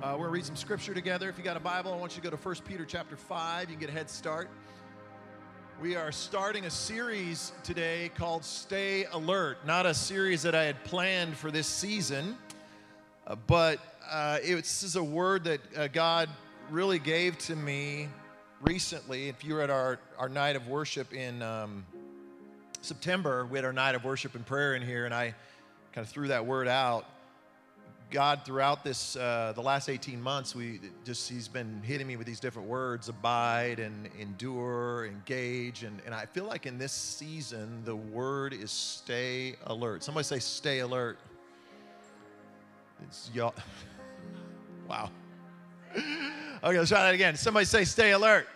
Uh, we're going to read some scripture together. If you got a Bible, I want you to go to 1 Peter chapter 5. You can get a head start. We are starting a series today called Stay Alert. Not a series that I had planned for this season, uh, but uh, this is a word that uh, God really gave to me recently. If you were at our, our night of worship in um, September, we had our night of worship and prayer in here, and I kind of threw that word out. God, throughout this, uh, the last 18 months, we just, he's been hitting me with these different words abide and endure, engage. And, and I feel like in this season, the word is stay alert. Somebody say, stay alert. It's y'all. wow. Okay, let's try that again. Somebody say, stay alert.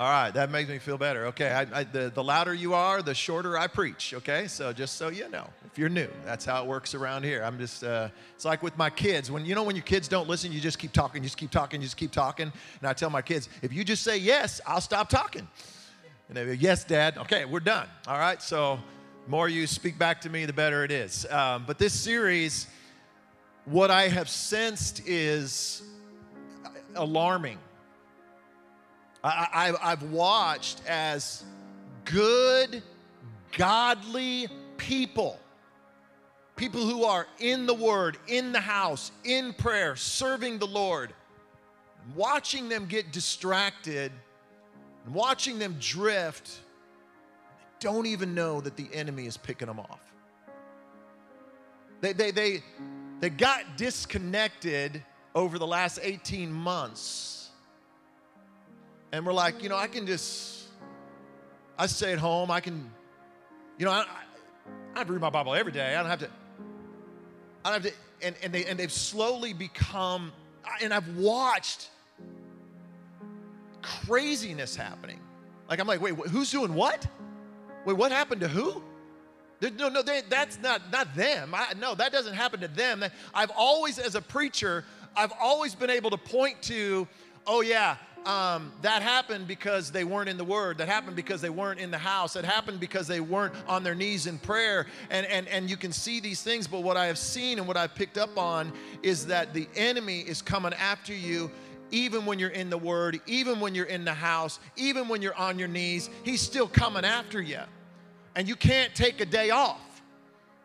All right, that makes me feel better. Okay, I, I, the, the louder you are, the shorter I preach. Okay, so just so you know, if you're new, that's how it works around here. I'm just, uh, it's like with my kids. When you know when your kids don't listen, you just keep talking, just keep talking, just keep talking. And I tell my kids, if you just say yes, I'll stop talking. And they go, yes, Dad. Okay, we're done. All right, so more you speak back to me, the better it is. Um, but this series, what I have sensed is alarming I, have watched as good, godly people, people who are in the Word, in the house, in prayer, serving the Lord, watching them get distracted, watching them drift, don't even know that the enemy is picking them off. They, they, they, they got disconnected over the last 18 months and we're like, you know, I can just, I stay at home. I can, you know, I, I to read my Bible every day. I don't have to, I don't have to, and, and, they, and they've slowly become, and I've watched craziness happening. Like, I'm like, wait, who's doing what? Wait, what happened to who? No, no, they, that's not, not them. I, no, that doesn't happen to them. I've always, as a preacher, I've always been able to point to, oh, yeah, um, that happened because they weren't in the Word. That happened because they weren't in the house. That happened because they weren't on their knees in prayer. And, and, and you can see these things, but what I have seen and what I've picked up on is that the enemy is coming after you even when you're in the Word, even when you're in the house, even when you're on your knees. He's still coming after you. And you can't take a day off.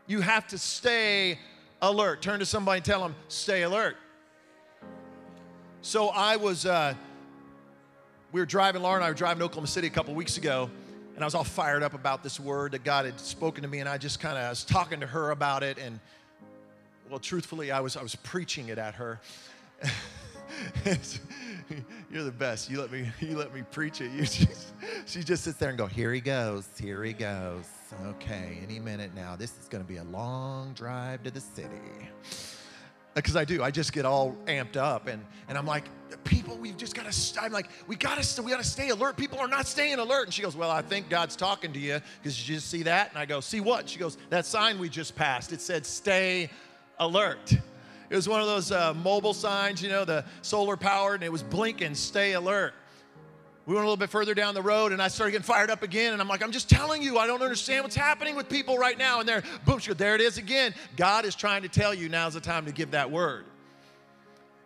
You have to stay alert. Turn to somebody and tell them, stay alert. So I was. Uh, we were driving, Laura and I were driving to Oklahoma City a couple weeks ago, and I was all fired up about this word that God had spoken to me, and I just kind of was talking to her about it, and well, truthfully, I was I was preaching it at her. You're the best. You let me you let me preach it. You just, she just sits there and go, here he goes, here he goes. Okay, any minute now. This is going to be a long drive to the city because I do. I just get all amped up, and and I'm like, people, we've just got to. I'm like, we got to, we got to stay alert. People are not staying alert. And she goes, well, I think God's talking to you because you just see that. And I go, see what? She goes, that sign we just passed. It said, stay alert. It was one of those uh, mobile signs, you know, the solar powered, and it was blinking, stay alert we went a little bit further down the road and I started getting fired up again. And I'm like, I'm just telling you, I don't understand what's happening with people right now. And there, boom, she goes, there it is again. God is trying to tell you now's the time to give that word.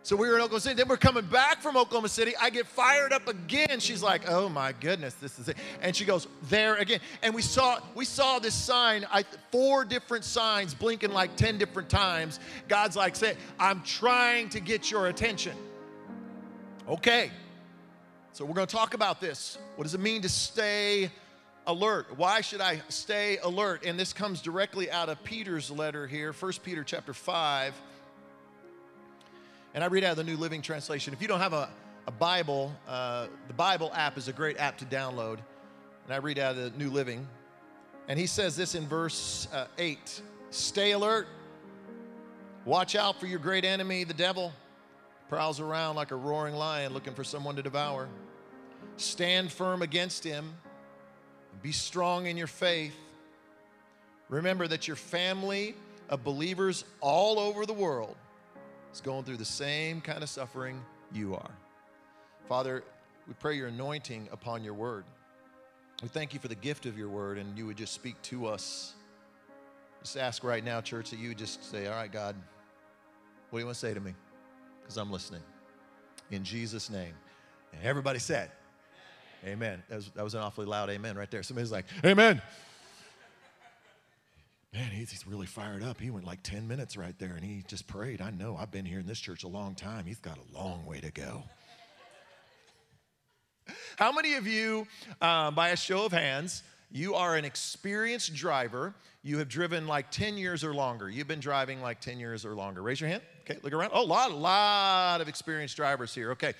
So we were in Oklahoma City. Then we're coming back from Oklahoma City. I get fired up again. She's like, "Oh my goodness, this is it." And she goes, "There again." And we saw we saw this sign, I, four different signs blinking like ten different times. God's like, "Say, I'm trying to get your attention." Okay. So we're going to talk about this. What does it mean to stay alert? Why should I stay alert? And this comes directly out of Peter's letter here, 1 Peter chapter 5. And I read out of the New Living Translation. If you don't have a, a Bible, uh, the Bible app is a great app to download. And I read out of the New Living. And he says this in verse uh, 8 Stay alert. Watch out for your great enemy, the devil prowls around like a roaring lion looking for someone to devour. Stand firm against him. Be strong in your faith. Remember that your family of believers all over the world is going through the same kind of suffering you are. Father, we pray your anointing upon your word. We thank you for the gift of your word, and you would just speak to us. Just ask right now, church, that you would just say, All right, God, what do you want to say to me? because I'm listening. In Jesus' name. And everybody said, Amen. That was, that was an awfully loud amen right there. Somebody's like, Amen. Man, he's, he's really fired up. He went like 10 minutes right there and he just prayed. I know, I've been here in this church a long time. He's got a long way to go. How many of you, uh, by a show of hands, you are an experienced driver. You have driven like 10 years or longer. You've been driving like 10 years or longer. Raise your hand. Okay, look around. Oh, a lot, a lot of experienced drivers here. Okay.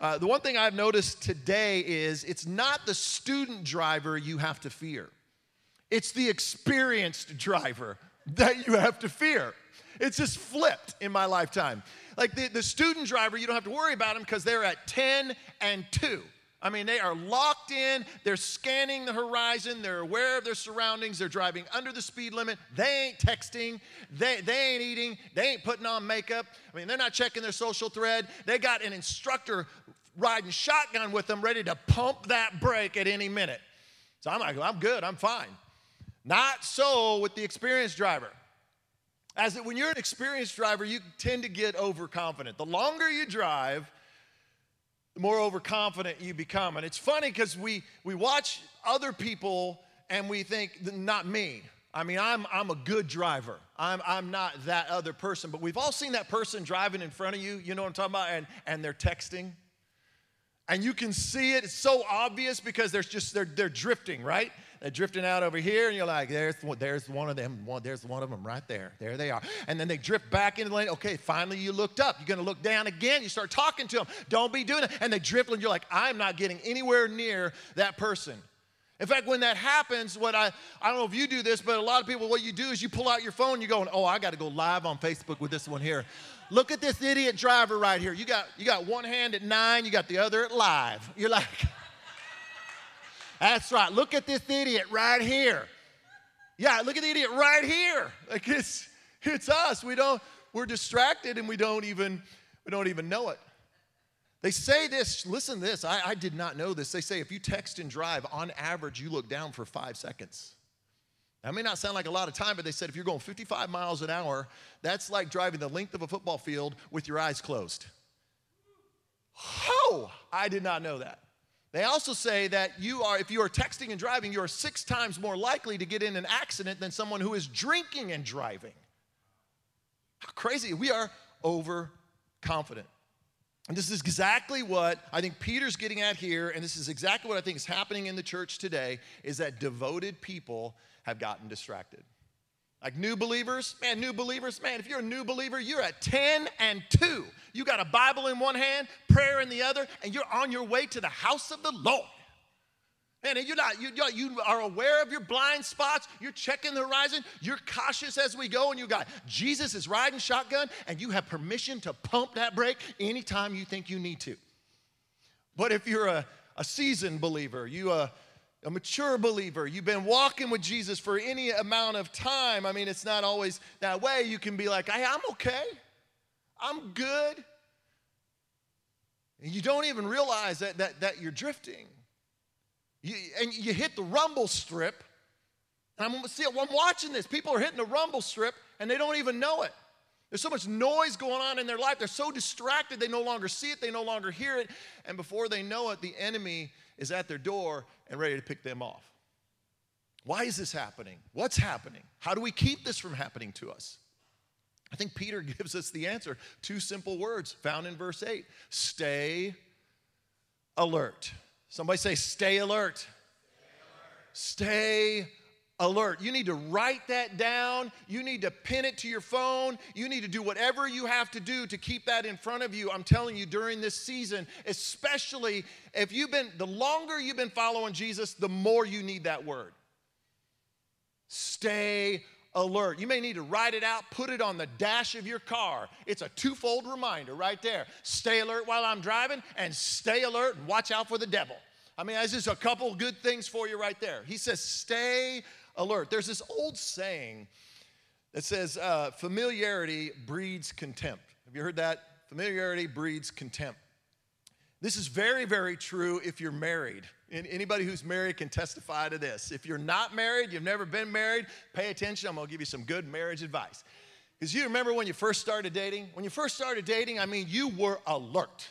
Uh, the one thing I've noticed today is it's not the student driver you have to fear, it's the experienced driver that you have to fear. It's just flipped in my lifetime. Like the, the student driver, you don't have to worry about them because they're at 10 and 2. I mean, they are locked in, they're scanning the horizon, they're aware of their surroundings, they're driving under the speed limit, they ain't texting, they, they ain't eating, they ain't putting on makeup. I mean, they're not checking their social thread. They got an instructor riding shotgun with them, ready to pump that brake at any minute. So I'm like, I'm good, I'm fine. Not so with the experienced driver. As it, when you're an experienced driver, you tend to get overconfident. The longer you drive, the more overconfident you become. And it's funny because we, we watch other people and we think, not me. I mean, I'm, I'm a good driver. I'm, I'm not that other person. But we've all seen that person driving in front of you, you know what I'm talking about? And, and they're texting. And you can see it. It's so obvious because there's just, they're, they're drifting, right? They're drifting out over here, and you're like, there's, there's one of them. One, there's one of them right there. There they are. And then they drift back into the lane. Okay, finally you looked up. You're going to look down again. You start talking to them. Don't be doing it. And they drift, and you're like, I'm not getting anywhere near that person. In fact, when that happens, what I, I don't know if you do this, but a lot of people, what you do is you pull out your phone, you're going, oh, I got to go live on Facebook with this one here. Look at this idiot driver right here. You got, you got one hand at nine, you got the other at live. You're like, that's right. Look at this idiot right here. Yeah, look at the idiot right here. Like it's it's us. We don't we're distracted and we don't even we don't even know it. They say this, listen to this. I, I did not know this. They say if you text and drive, on average, you look down for five seconds. That may not sound like a lot of time, but they said if you're going 55 miles an hour, that's like driving the length of a football field with your eyes closed. Oh, I did not know that. They also say that you are, if you are texting and driving, you are six times more likely to get in an accident than someone who is drinking and driving. How crazy. We are overconfident. And this is exactly what I think Peter's getting at here, and this is exactly what I think is happening in the church today, is that devoted people have gotten distracted. Like new believers, man, new believers, man, if you're a new believer, you're at 10 and 2. You got a Bible in one hand, prayer in the other, and you're on your way to the house of the Lord. Man, and you're not, you, you are aware of your blind spots. You're checking the horizon. You're cautious as we go, and you got Jesus is riding shotgun, and you have permission to pump that brake anytime you think you need to. But if you're a, a seasoned believer, you uh, a mature believer, you've been walking with Jesus for any amount of time. I mean, it's not always that way. You can be like, hey, I'm okay, I'm good. And you don't even realize that, that, that you're drifting. You, and you hit the rumble strip. And I'm, see, I'm watching this. People are hitting the rumble strip and they don't even know it. There's so much noise going on in their life. They're so distracted, they no longer see it, they no longer hear it. And before they know it, the enemy is at their door and ready to pick them off. Why is this happening? What's happening? How do we keep this from happening to us? I think Peter gives us the answer. Two simple words found in verse 8 stay alert. Somebody say, stay alert. Stay alert. Stay alert. You need to write that down. You need to pin it to your phone. You need to do whatever you have to do to keep that in front of you. I'm telling you, during this season, especially if you've been, the longer you've been following Jesus, the more you need that word. Stay alert. You may need to write it out, put it on the dash of your car. It's a twofold reminder right there. Stay alert while I'm driving and stay alert and watch out for the devil. I mean, that's just a couple good things for you right there. He says, stay alert. There's this old saying that says, uh, familiarity breeds contempt. Have you heard that? Familiarity breeds contempt. This is very, very true if you're married. And anybody who's married can testify to this. If you're not married, you've never been married, pay attention. I'm to give you some good marriage advice. Because you remember when you first started dating? When you first started dating, I mean, you were alert.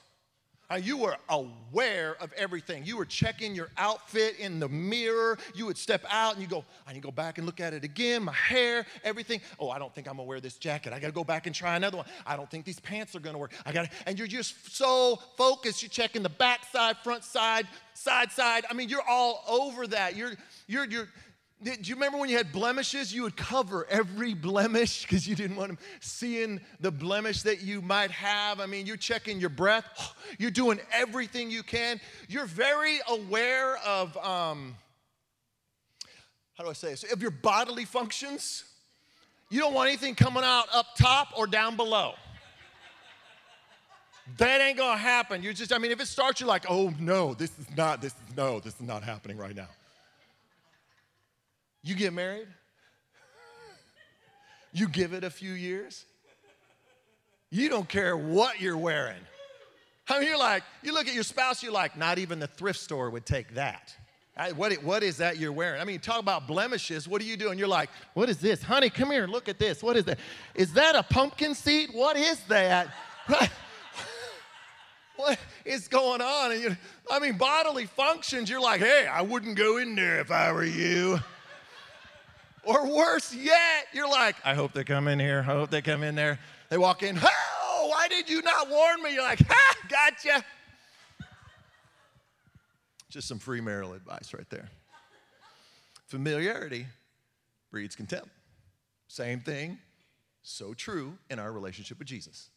You were aware of everything. You were checking your outfit in the mirror. You would step out and you go, I need to go back and look at it again. My hair, everything. Oh, I don't think I'm gonna wear this jacket. I gotta go back and try another one. I don't think these pants are gonna work. I gotta, and you're just so focused. You're checking the back side, front side, side side. I mean, you're all over that. You're, you're, you're, do you remember when you had blemishes? You would cover every blemish because you didn't want them seeing the blemish that you might have. I mean, you're checking your breath. You're doing everything you can. You're very aware of, um, how do I say this? Of your bodily functions. You don't want anything coming out up top or down below. That ain't gonna happen. You're just, I mean, if it starts, you're like, oh no, this is not, this is, no, this is not happening right now. You get married, you give it a few years, you don't care what you're wearing. I mean, you're like, you look at your spouse, you're like, not even the thrift store would take that. What, what is that you're wearing? I mean, talk about blemishes. What are you doing? You're like, what is this? Honey, come here, look at this. What is that? Is that a pumpkin seed? What is that? what is going on? And you, I mean, bodily functions, you're like, hey, I wouldn't go in there if I were you. Or worse yet, you're like, I hope they come in here. I hope they come in there. They walk in, oh, why did you not warn me? You're like, ha, gotcha. Just some free marital advice right there. Familiarity breeds contempt. Same thing, so true in our relationship with Jesus.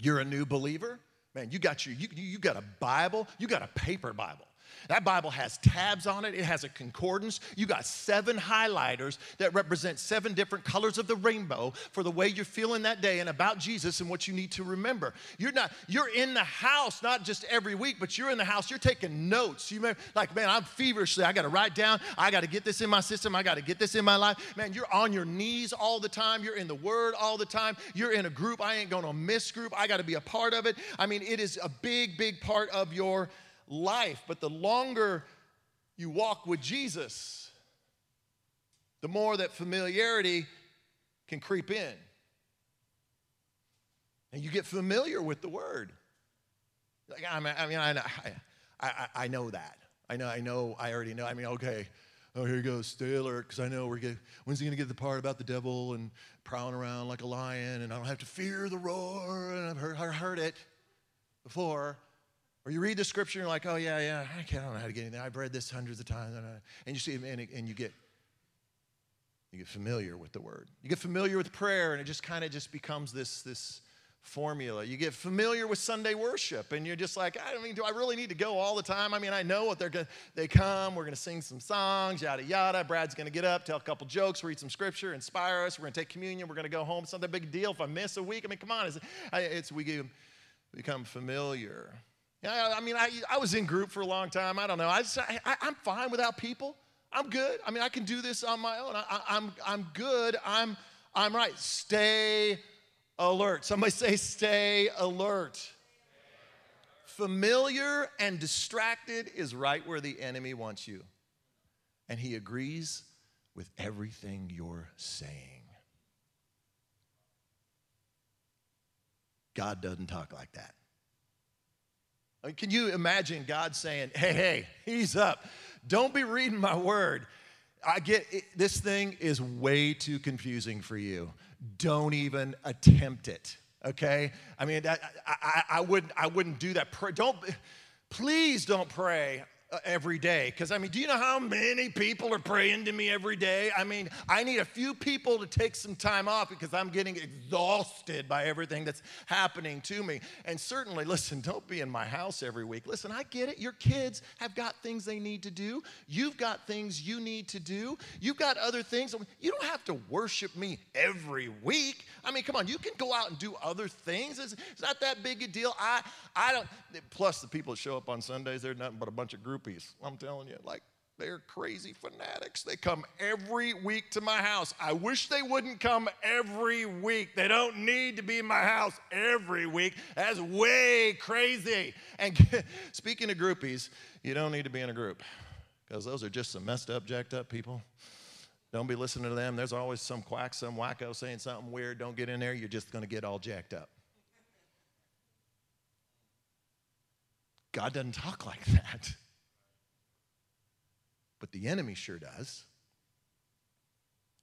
You're a new believer, man, you got your, you, you got a Bible, you got a paper Bible. That Bible has tabs on it, it has a concordance. You got seven highlighters that represent seven different colors of the rainbow for the way you're feeling that day and about Jesus and what you need to remember. You're not, you're in the house, not just every week, but you're in the house, you're taking notes. You may, like, man, I'm feverishly, I gotta write down, I gotta get this in my system, I gotta get this in my life. Man, you're on your knees all the time, you're in the word all the time, you're in a group, I ain't gonna miss group, I gotta be a part of it. I mean, it is a big, big part of your life. But the longer you walk with Jesus, the more that familiarity can creep in. And you get familiar with the word. Like, I mean, I, mean, I, I, I know that. I know, I know, I already know. I mean, okay, oh, here you go, stay alert, because I know we're when's he going to get the part about the devil and prowling around like a lion, and I don't have to fear the roar, and I've heard, I heard it before. Or you read the scripture and you're like, oh, yeah, yeah, I, don't know how to get in there. I've read this hundreds of times. And you see, and, and you get you get familiar with the word. You get familiar with prayer, and it just kind of just becomes this, this formula. You get familiar with Sunday worship, and you're just like, I mean, do I really need to go all the time? I mean, I know what they're to, they come, we're to sing some songs, yada, yada. Brad's to get up, tell a couple jokes, read some scripture, inspire us. We're to take communion. We're to go home. It's not that big deal if I miss a week. I mean, come on. It's, it's we become familiar. Yeah, I mean, I, I was in group for a long time. I don't know. I, just, I, I'm fine without people. I'm good. I mean, I can do this on my own. I, I'm, I'm good. I'm, I'm right. Stay alert. Somebody say, stay alert. Familiar and distracted is right where the enemy wants you. And he agrees with everything you're saying. God doesn't talk like that. Mean, can you imagine God saying, hey, hey, he's up. Don't be reading my word. I get it, this thing is way too confusing for you. Don't even attempt it. Okay? I mean, I, I, I wouldn't, I wouldn't do that. Pray, Don't, please don't pray uh, every day. Because, I mean, do you know how many people are praying to me every day? I mean, I need a few people to take some time off because I'm getting exhausted by everything that's happening to me. And certainly, listen, don't be in my house every week. Listen, I get it. Your kids have got things they need to do, you've got things you need to do, you've got other things. You don't have to worship me every week. I mean, come on, you can go out and do other things. It's, it's not that big a deal. I, I don't, plus, the people that show up on Sundays, they're nothing but a bunch of groups groupies. I'm telling you, like they're crazy fanatics. They come every week to my house. I wish they wouldn't come every week. They don't need to be in my house every week. That's way crazy. And speaking of groupies, you don't need to be in a group because those are just some messed up, jacked up people Don't be listening to them. There's always some quack, some wacko saying something weird. Don't get in there. You're just going to get all jacked up. God doesn't talk like that. But the enemy sure does.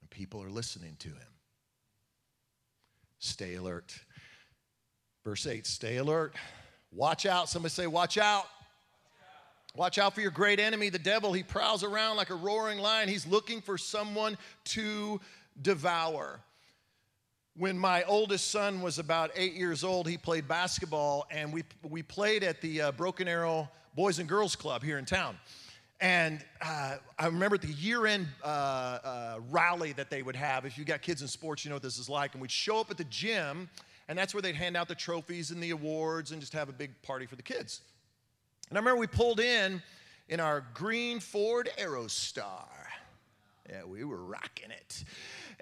And people are listening to him. Stay alert. Verse 8 stay alert. Watch out. Somebody say, Watch out. Watch out for your great enemy, the devil. He prowls around like a roaring lion. He's looking for someone to devour. When my oldest son was about eight years old, he played basketball, and we, we played at the uh, Broken Arrow Boys and Girls Club here in town. And uh, I remember the year end uh, uh, rally that they would have. If you got kids in sports, you know what this is like. And we'd show up at the gym, and that's where they'd hand out the trophies and the awards and just have a big party for the kids. And I remember we pulled in in our green Ford Aerostar. Yeah, we were rocking it.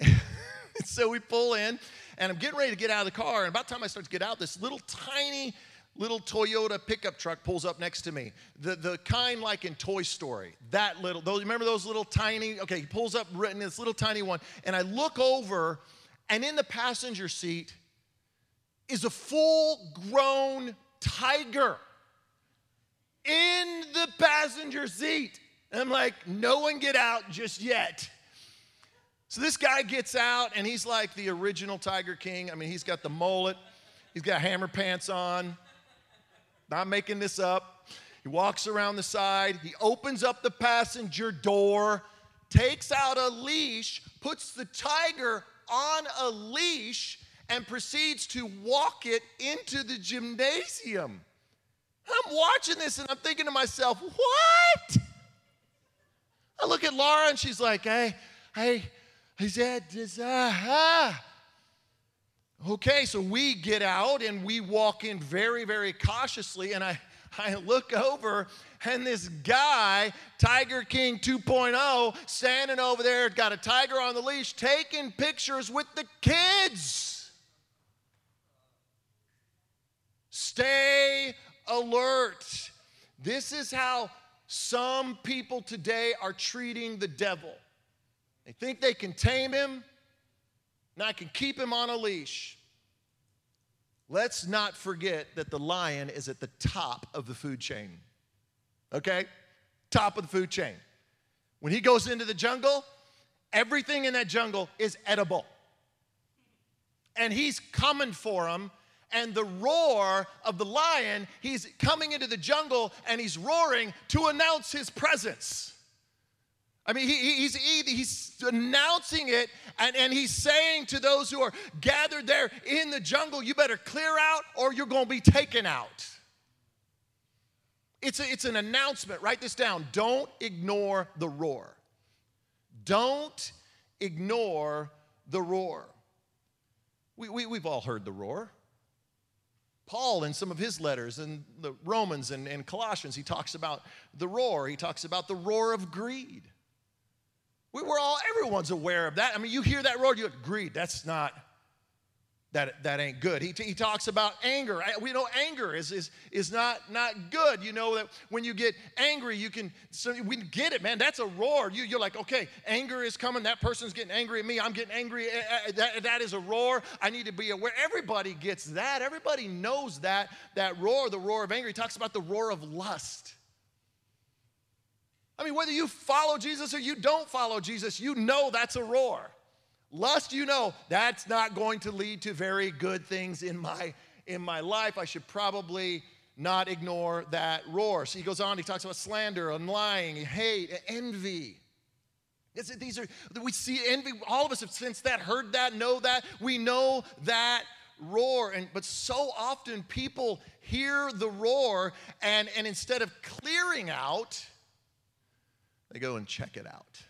so we pull in, and I'm getting ready to get out of the car. And about the time I start to get out, this little tiny little Toyota pickup truck pulls up next to me. The, the kind like in Toy Story. That little, those, remember those little tiny, okay, he pulls up in this little tiny one. And I look over, and in the passenger seat is a full grown tiger in the passenger seat. I'm like, no one get out just yet. So this guy gets out and he's like the original Tiger King. I mean, he's got the mullet, he's got hammer pants on. Not making this up. He walks around the side, he opens up the passenger door, takes out a leash, puts the tiger on a leash, and proceeds to walk it into the gymnasium. I'm watching this and I'm thinking to myself, what? I look at Laura and she's like, hey, hey, is that, is, uh, Okay, so we get out and we walk in very, very cautiously, and I, I look over, and this guy, Tiger King 2.0, standing over there, got a tiger on the leash, taking pictures with the kids. Stay alert. This is how some people today are treating the devil. They think they can tame him, and I can keep him on a leash. Let's not forget that the lion is at the top of the food chain. Okay? Top of the food chain. When he goes into the jungle, everything in that jungle is edible. And he's coming for them and the roar of the lion, he's coming into the jungle and he's roaring to announce his presence. I mean, he, he's, he's announcing it and, and he's saying to those who are gathered there in the jungle, you better clear out or you're going to be taken out. It's, a, it's an announcement. Write this down. Don't ignore the roar. Don't ignore the roar. We, we, we've all heard the roar. Paul, in some of his letters, in the Romans and, and Colossians, he talks about the roar. He talks about the roar of greed. We were all, everyone's aware of that. I mean, you hear that roar, you go, greed, that's not, that, that ain't good. He, he talks about anger. We know anger is, is, is not, not good. You know that when you get angry, you can, so we get it, man. That's a roar. You, you're like, okay, anger is coming. That person's getting angry at me. I'm getting angry. That, that is a roar. I need to be aware. Everybody gets that. Everybody knows that, that roar, the roar of anger. He talks about the roar of lust. I mean, whether you follow Jesus or you don't follow Jesus, you know that's a roar. Lust, you know, that's not going to lead to very good things in my in my life. I should probably not ignore that roar. So he goes on, he talks about slander and lying, hate, envy. these are we see envy, all of us have since that, heard that, know that. We know that roar. And but so often people hear the roar and, and instead of clearing out, they go and check it out.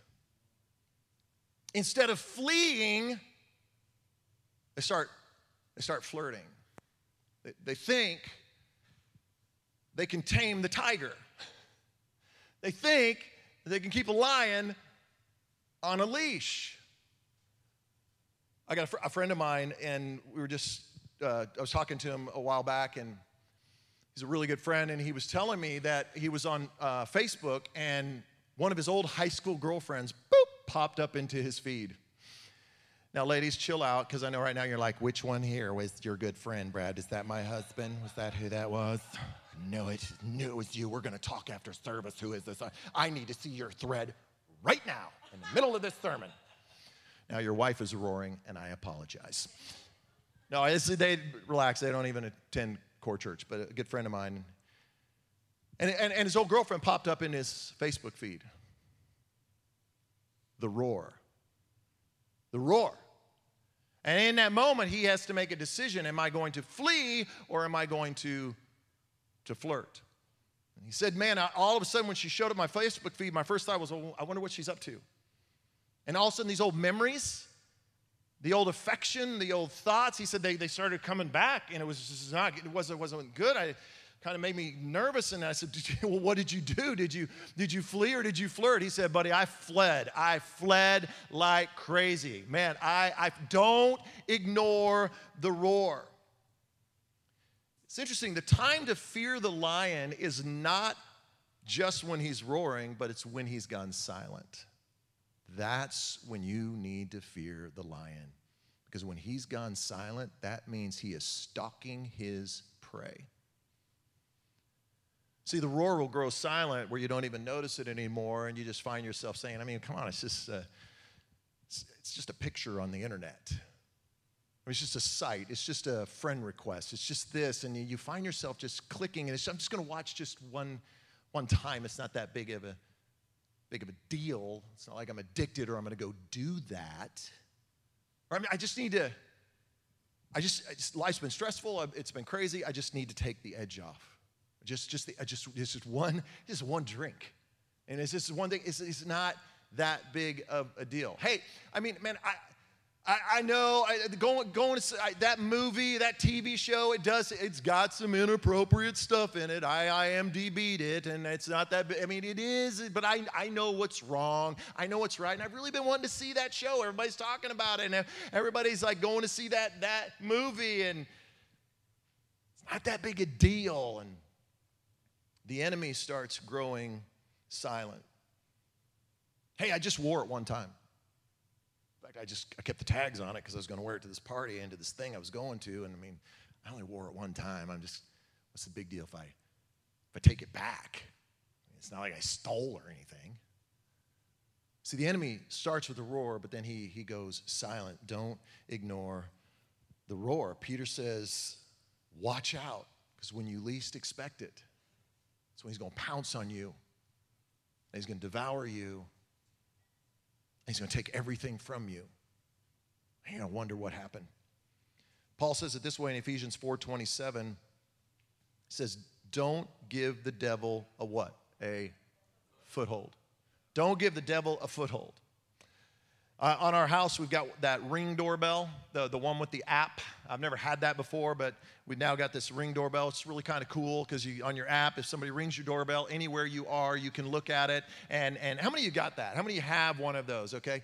Instead of fleeing, they start, they start flirting. They, they think they can tame the tiger. They think they can keep a lion on a leash. I got a, fr- a friend of mine, and we were just, uh, I was talking to him a while back, and he's a really good friend, and he was telling me that he was on uh, Facebook, and one of his old high school girlfriends, boop, popped up into his feed. Now, ladies, chill out because I know right now you're like, which one here was your good friend, Brad? Is that my husband? Was that who that was? No, it knew it was you. We're going to talk after service. Who is this? I need to see your thread right now in the middle of this sermon. Now, your wife is roaring, and I apologize. No, it's, they relax. They don't even attend core church, but a good friend of mine. And, and, and his old girlfriend popped up in his Facebook feed. The roar. The roar. And in that moment, he has to make a decision Am I going to flee or am I going to, to flirt? And he said, Man, all of a sudden, when she showed up my Facebook feed, my first thought was, oh, I wonder what she's up to. And all of a sudden, these old memories, the old affection, the old thoughts, he said they, they started coming back, and it was just not, it wasn't, wasn't good. I, kind of made me nervous. And I said, Well, what did you do? Did you, did you flee or did you flirt? He said, Buddy, I fled. I fled like crazy. Man, I, I don't ignore the roar. It's interesting. The time to fear the lion is not just when he's roaring, but it's when he's gone silent. That's when you need to fear the lion. Because when he's gone silent, that means he is stalking his prey. See, the roar will grow silent where you don't even notice it anymore, and you just find yourself saying, I mean, come on, it's just, it's, it's, just a picture on the internet. It's just a site. It's just a friend request. It's just this, and you, you find yourself just clicking, and I'm just going to watch just one, one time. It's not that big of a big of a deal. It's not like I'm addicted or I'm going to go do that. Or I mean, I just need to. I just, I just life's been stressful. It's been crazy. I just need to take the edge off. Just, just, the, just, just one, just one drink. And it's just one thing, it's, it's not that big of a deal. Hey, I mean, man, I, I, I know I, going, going to I, that movie, that TV show, it does, it's got some inappropriate stuff in it. I IMDb'd it, and it's not that, I mean, it is, but I, I know what's wrong. I know what's right, and I've really been wanting to see that show. Everybody's talking about it, and everybody's like going to see that, that movie, and it's not that big a deal. And the enemy starts growing silent. Hey, I just wore it one time. In fact, I just I kept the tags on it because I was going to wear it to this party and to this thing I was going to. And I mean, I only wore it one time. I'm just, what's the big deal if I if I take it back? It's not like I stole or anything. See, the enemy starts with a roar, but then he, he goes silent. Don't ignore the roar. Peter says, Watch out, because when you least expect it, so he's going to pounce on you. He's going to devour you. He's going to take everything from you. And you're going to wonder what happened. Paul says it this way in Ephesians 4:27. He says, "Don't give the devil a what? A foothold. Don't give the devil a foothold." Uh, on our house, we've got that ring doorbell, the, the one with the app. I've never had that before, but we've now got this ring doorbell. It's really kind of cool because you, on your app, if somebody rings your doorbell anywhere you are, you can look at it. And, and how many of you got that? How many of you have one of those, okay?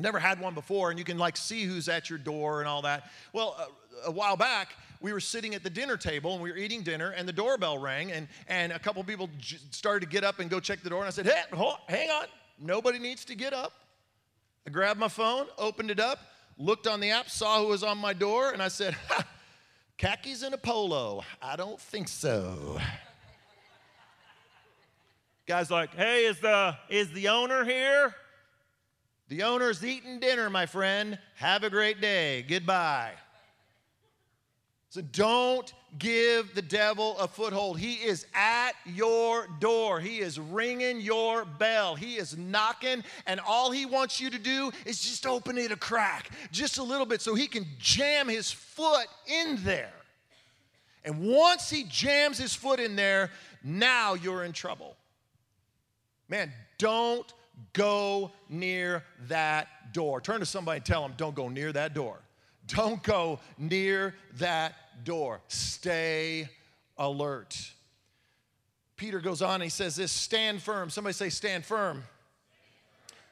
Never had one before, and you can like see who's at your door and all that. Well, uh, a while back, we were sitting at the dinner table and we were eating dinner, and the doorbell rang, and, and a couple people j- started to get up and go check the door. And I said, Hey, hang on. Nobody needs to get up. I grabbed my phone, opened it up, looked on the app, saw who was on my door, and I said, ha, khakis and a polo. I don't think so. Guy's like, hey, is the, is the owner here? The owner's eating dinner, my friend. Have a great day. Goodbye. So don't give the devil a foothold. He is at your door. He is ringing your bell. He is knocking, and all he wants you to do is just open it a crack, just a little bit, so he can jam his foot in there. And once he jams his foot in there, now you're in trouble. Man, don't go near that door. Turn to somebody and tell them, don't go near that door. Don't go near that door. Stay alert. Peter goes on he says this stand firm. Somebody say, stand firm.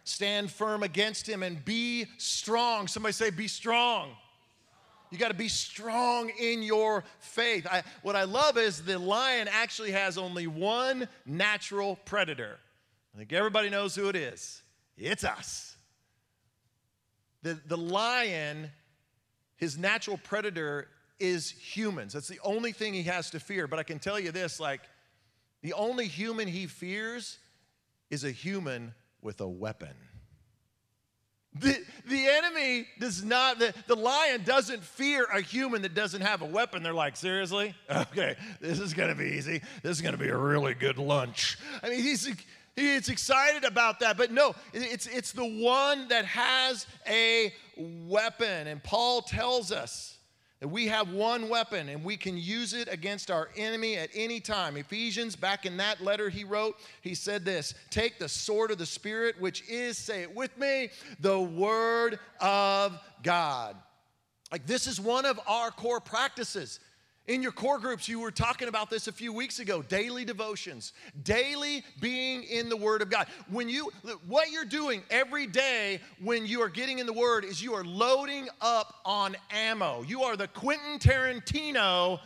Stand firm against him and be strong. Somebody say, be strong. You got to be strong in your faith. I, what I love is the lion actually has only one natural predator. I think everybody knows who it is. It's us. The, the lion, his natural predator is humans. That's the only thing he has to fear. But I can tell you this like, the only human he fears is a human with a weapon. The, the enemy does not, the, the lion doesn't fear a human that doesn't have a weapon. They're like, seriously? Okay, this is gonna be easy. This is gonna be a really good lunch. I mean, he's, he's excited about that, but no, it's, it's the one that has a weapon. And Paul tells us that we have one weapon and we can use it against our enemy at any time. Ephesians, back in that letter he wrote, he said this Take the sword of the Spirit, which is, say it with me, the Word of God. Like, this is one of our core practices. In your core groups, you were talking about this a few weeks ago daily devotions, daily being in the Word of God. When you, what you're doing every day when you are getting in the Word is you are loading up on ammo. You are the Quentin Tarantino.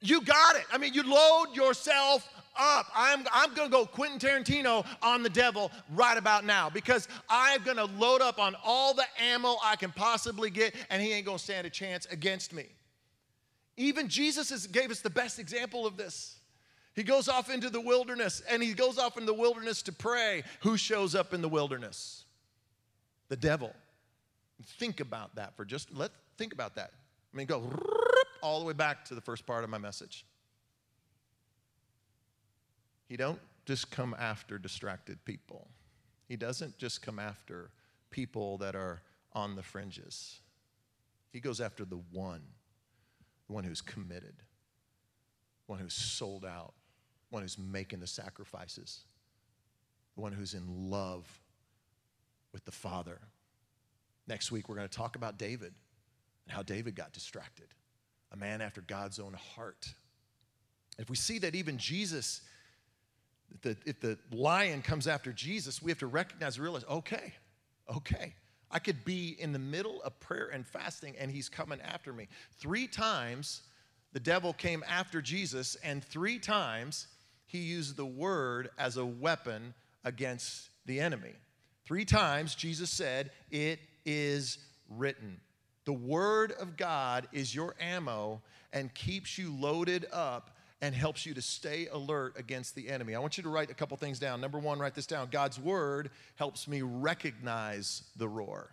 You got it. I mean, you load yourself up. I'm, I'm going to go Quentin Tarantino on the devil right about now because I'm going to load up on all the ammo I can possibly get, and he ain't going to stand a chance against me. Even Jesus is, gave us the best example of this. He goes off into the wilderness and he goes off in the wilderness to pray. Who shows up in the wilderness? The devil. Think about that for just let think about that. I mean go all the way back to the first part of my message. He don't just come after distracted people. He doesn't just come after people that are on the fringes. He goes after the one one who's committed, one who's sold out, one who's making the sacrifices, the one who's in love with the Father. Next week, we're going to talk about David and how David got distracted, a man after God's own heart. If we see that even Jesus, if the, if the lion comes after Jesus, we have to recognize and realize okay, okay. I could be in the middle of prayer and fasting and he's coming after me. Three times the devil came after Jesus, and three times he used the word as a weapon against the enemy. Three times Jesus said, It is written. The word of God is your ammo and keeps you loaded up and helps you to stay alert against the enemy. I want you to write a couple things down. Number one, write this down God's word helps me recognize the roar.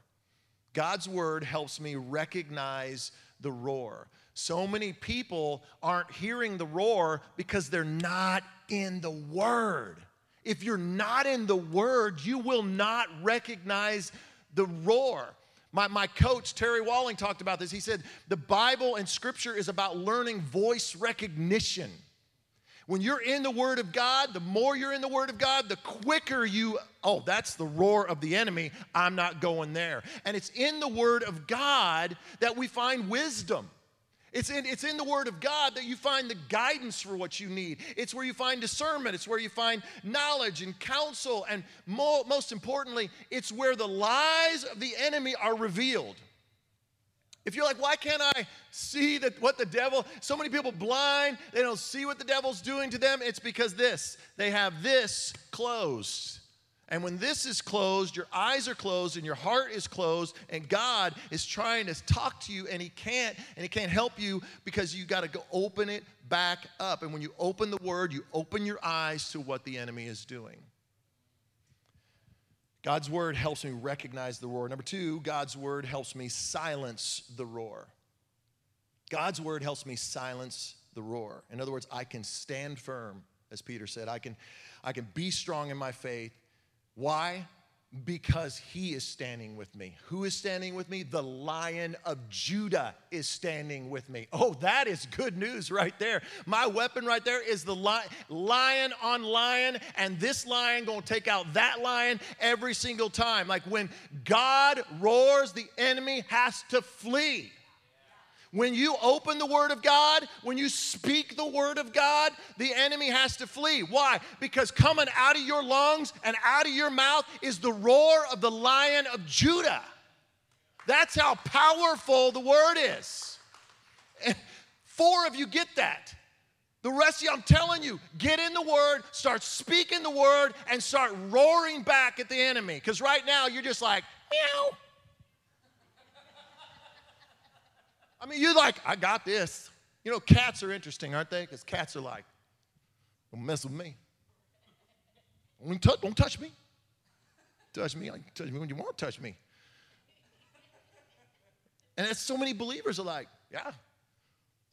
God's word helps me recognize the roar. So many people aren't hearing the roar because they're not in the word. If you're not in the word, you will not recognize the roar. My, my coach, Terry Walling, talked about this. He said, The Bible and Scripture is about learning voice recognition. When you're in the Word of God, the more you're in the Word of God, the quicker you, oh, that's the roar of the enemy. I'm not going there. And it's in the Word of God that we find wisdom. It's in, it's in the Word of God that you find the guidance for what you need. It's where you find discernment. It's where you find knowledge and counsel. And mo- most importantly, it's where the lies of the enemy are revealed. If you're like, why can't I see that what the devil, so many people blind, they don't see what the devil's doing to them, it's because this, they have this closed. And when this is closed, your eyes are closed and your heart is closed, and God is trying to talk to you, and He can't, and He can't help you because you got to go open it back up. And when you open the Word, you open your eyes to what the enemy is doing. God's Word helps me recognize the roar. Number two, God's Word helps me silence the roar. God's Word helps me silence the roar. In other words, I can stand firm, as Peter said. I can, I can be strong in my faith why? Because he is standing with me. Who is standing with me? The lion of Judah is standing with me. Oh, that is good news right there. My weapon right there is the lion, lion on lion, and this lion gonna take out that lion every single time. Like when God roars, the enemy has to flee. When you open the Word of God, when you speak the Word of God, the enemy has to flee. Why? Because coming out of your lungs and out of your mouth is the roar of the lion of Judah. That's how powerful the Word is. Four of you get that. The rest of you, I'm telling you, get in the word, start speaking the word, and start roaring back at the enemy. Because right now you're just like, meow. I mean, you're like, I got this. You know, cats are interesting, aren't they? Because cats are like, don't mess with me. Don't touch, don't touch me. Touch me, like, touch me when you want to touch me. And it's so many believers are like, yeah,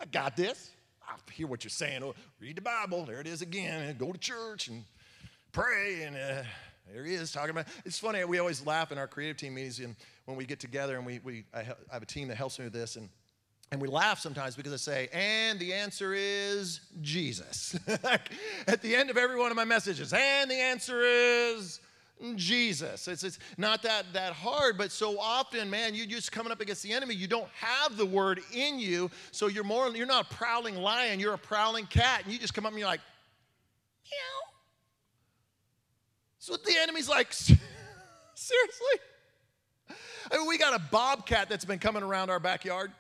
I got this. I hear what you're saying. Oh, read the Bible. There it is again. And go to church and pray. And uh, there he is talking about. It's funny. We always laugh in our creative team meetings and when we get together and we, we I have a team that helps me with this and and we laugh sometimes because I say, and the answer is Jesus. At the end of every one of my messages, and the answer is Jesus. It's, it's not that, that hard, but so often, man, you're just coming up against the enemy. You don't have the word in you, so you're more, you're not a prowling lion, you're a prowling cat, and you just come up and you're like, meow. So what the enemy's like, seriously? I mean, we got a bobcat that's been coming around our backyard.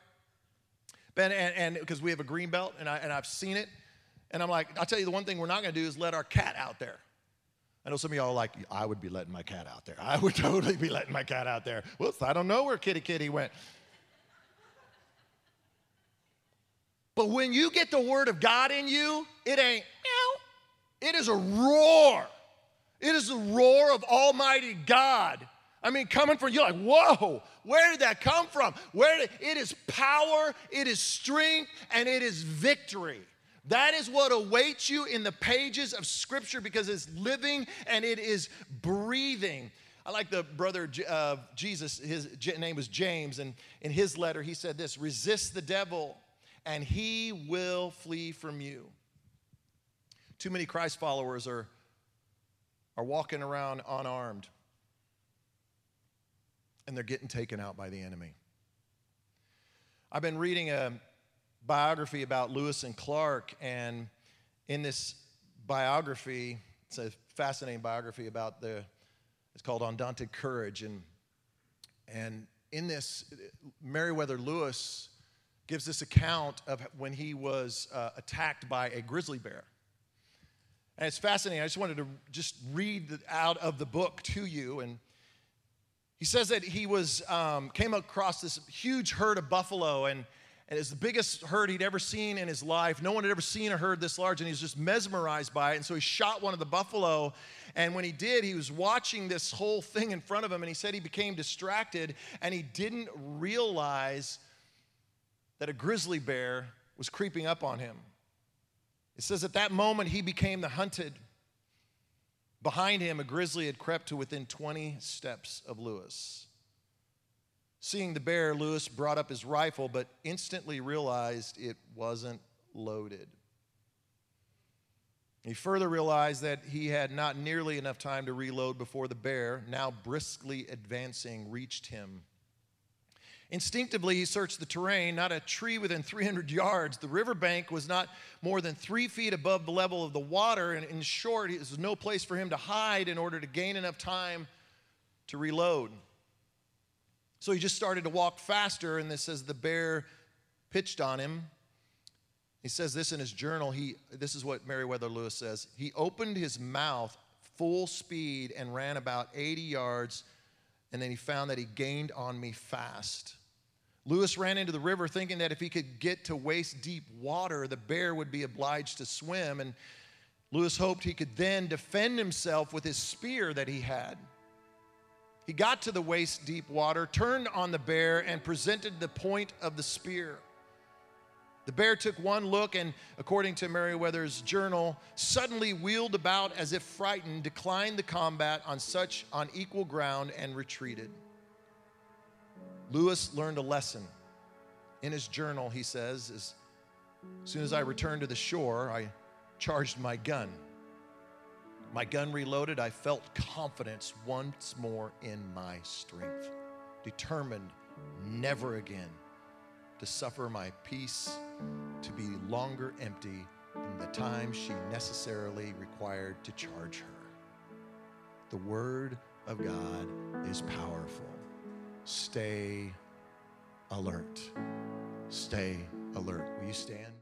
Ben, and because we have a green belt, and, I, and I've seen it, and I'm like, I'll tell you the one thing we're not gonna do is let our cat out there. I know some of y'all are like, I would be letting my cat out there. I would totally be letting my cat out there. Whoops, I don't know where Kitty Kitty went. But when you get the word of God in you, it ain't meow. It is a roar. It is the roar of Almighty God. I mean, coming from you, like, whoa, where did that come from? Where did, it is power, it is strength, and it is victory. That is what awaits you in the pages of Scripture because it's living and it is breathing. I like the brother of uh, Jesus, his name was James, and in his letter he said this resist the devil and he will flee from you. Too many Christ followers are, are walking around unarmed and they're getting taken out by the enemy. I've been reading a biography about Lewis and Clark, and in this biography, it's a fascinating biography about the, it's called Undaunted Courage, and, and in this, Meriwether Lewis gives this account of when he was uh, attacked by a grizzly bear. And it's fascinating. I just wanted to just read out of the book to you. And he says that he was um, came across this huge herd of buffalo, and and it's the biggest herd he'd ever seen in his life. No one had ever seen a herd this large, and he was just mesmerized by it. And so he shot one of the buffalo. And when he did, he was watching this whole thing in front of him, and he said he became distracted and he didn't realize that a grizzly bear was creeping up on him. It says at that moment he became the hunted. Behind him, a grizzly had crept to within 20 steps of Lewis. Seeing the bear, Lewis brought up his rifle, but instantly realized it wasn't loaded. He further realized that he had not nearly enough time to reload before the bear, now briskly advancing, reached him. Instinctively, he searched the terrain, not a tree within 300 yards. The riverbank was not more than three feet above the level of the water, and in short, there was no place for him to hide in order to gain enough time to reload. So he just started to walk faster, and this says the bear pitched on him. He says this in his journal. He, this is what Meriwether Lewis says. He opened his mouth full speed and ran about 80 yards, and then he found that he gained on me fast. Lewis ran into the river thinking that if he could get to waist deep water, the bear would be obliged to swim. And Lewis hoped he could then defend himself with his spear that he had. He got to the waist deep water, turned on the bear, and presented the point of the spear. The bear took one look and, according to Meriwether's journal, suddenly wheeled about as if frightened, declined the combat on such unequal ground, and retreated. Lewis learned a lesson. In his journal, he says, as soon as I returned to the shore, I charged my gun. My gun reloaded, I felt confidence once more in my strength, determined never again to suffer my piece to be longer empty than the time she necessarily required to charge her. The Word of God is powerful. Stay alert. Stay alert. Will you stand?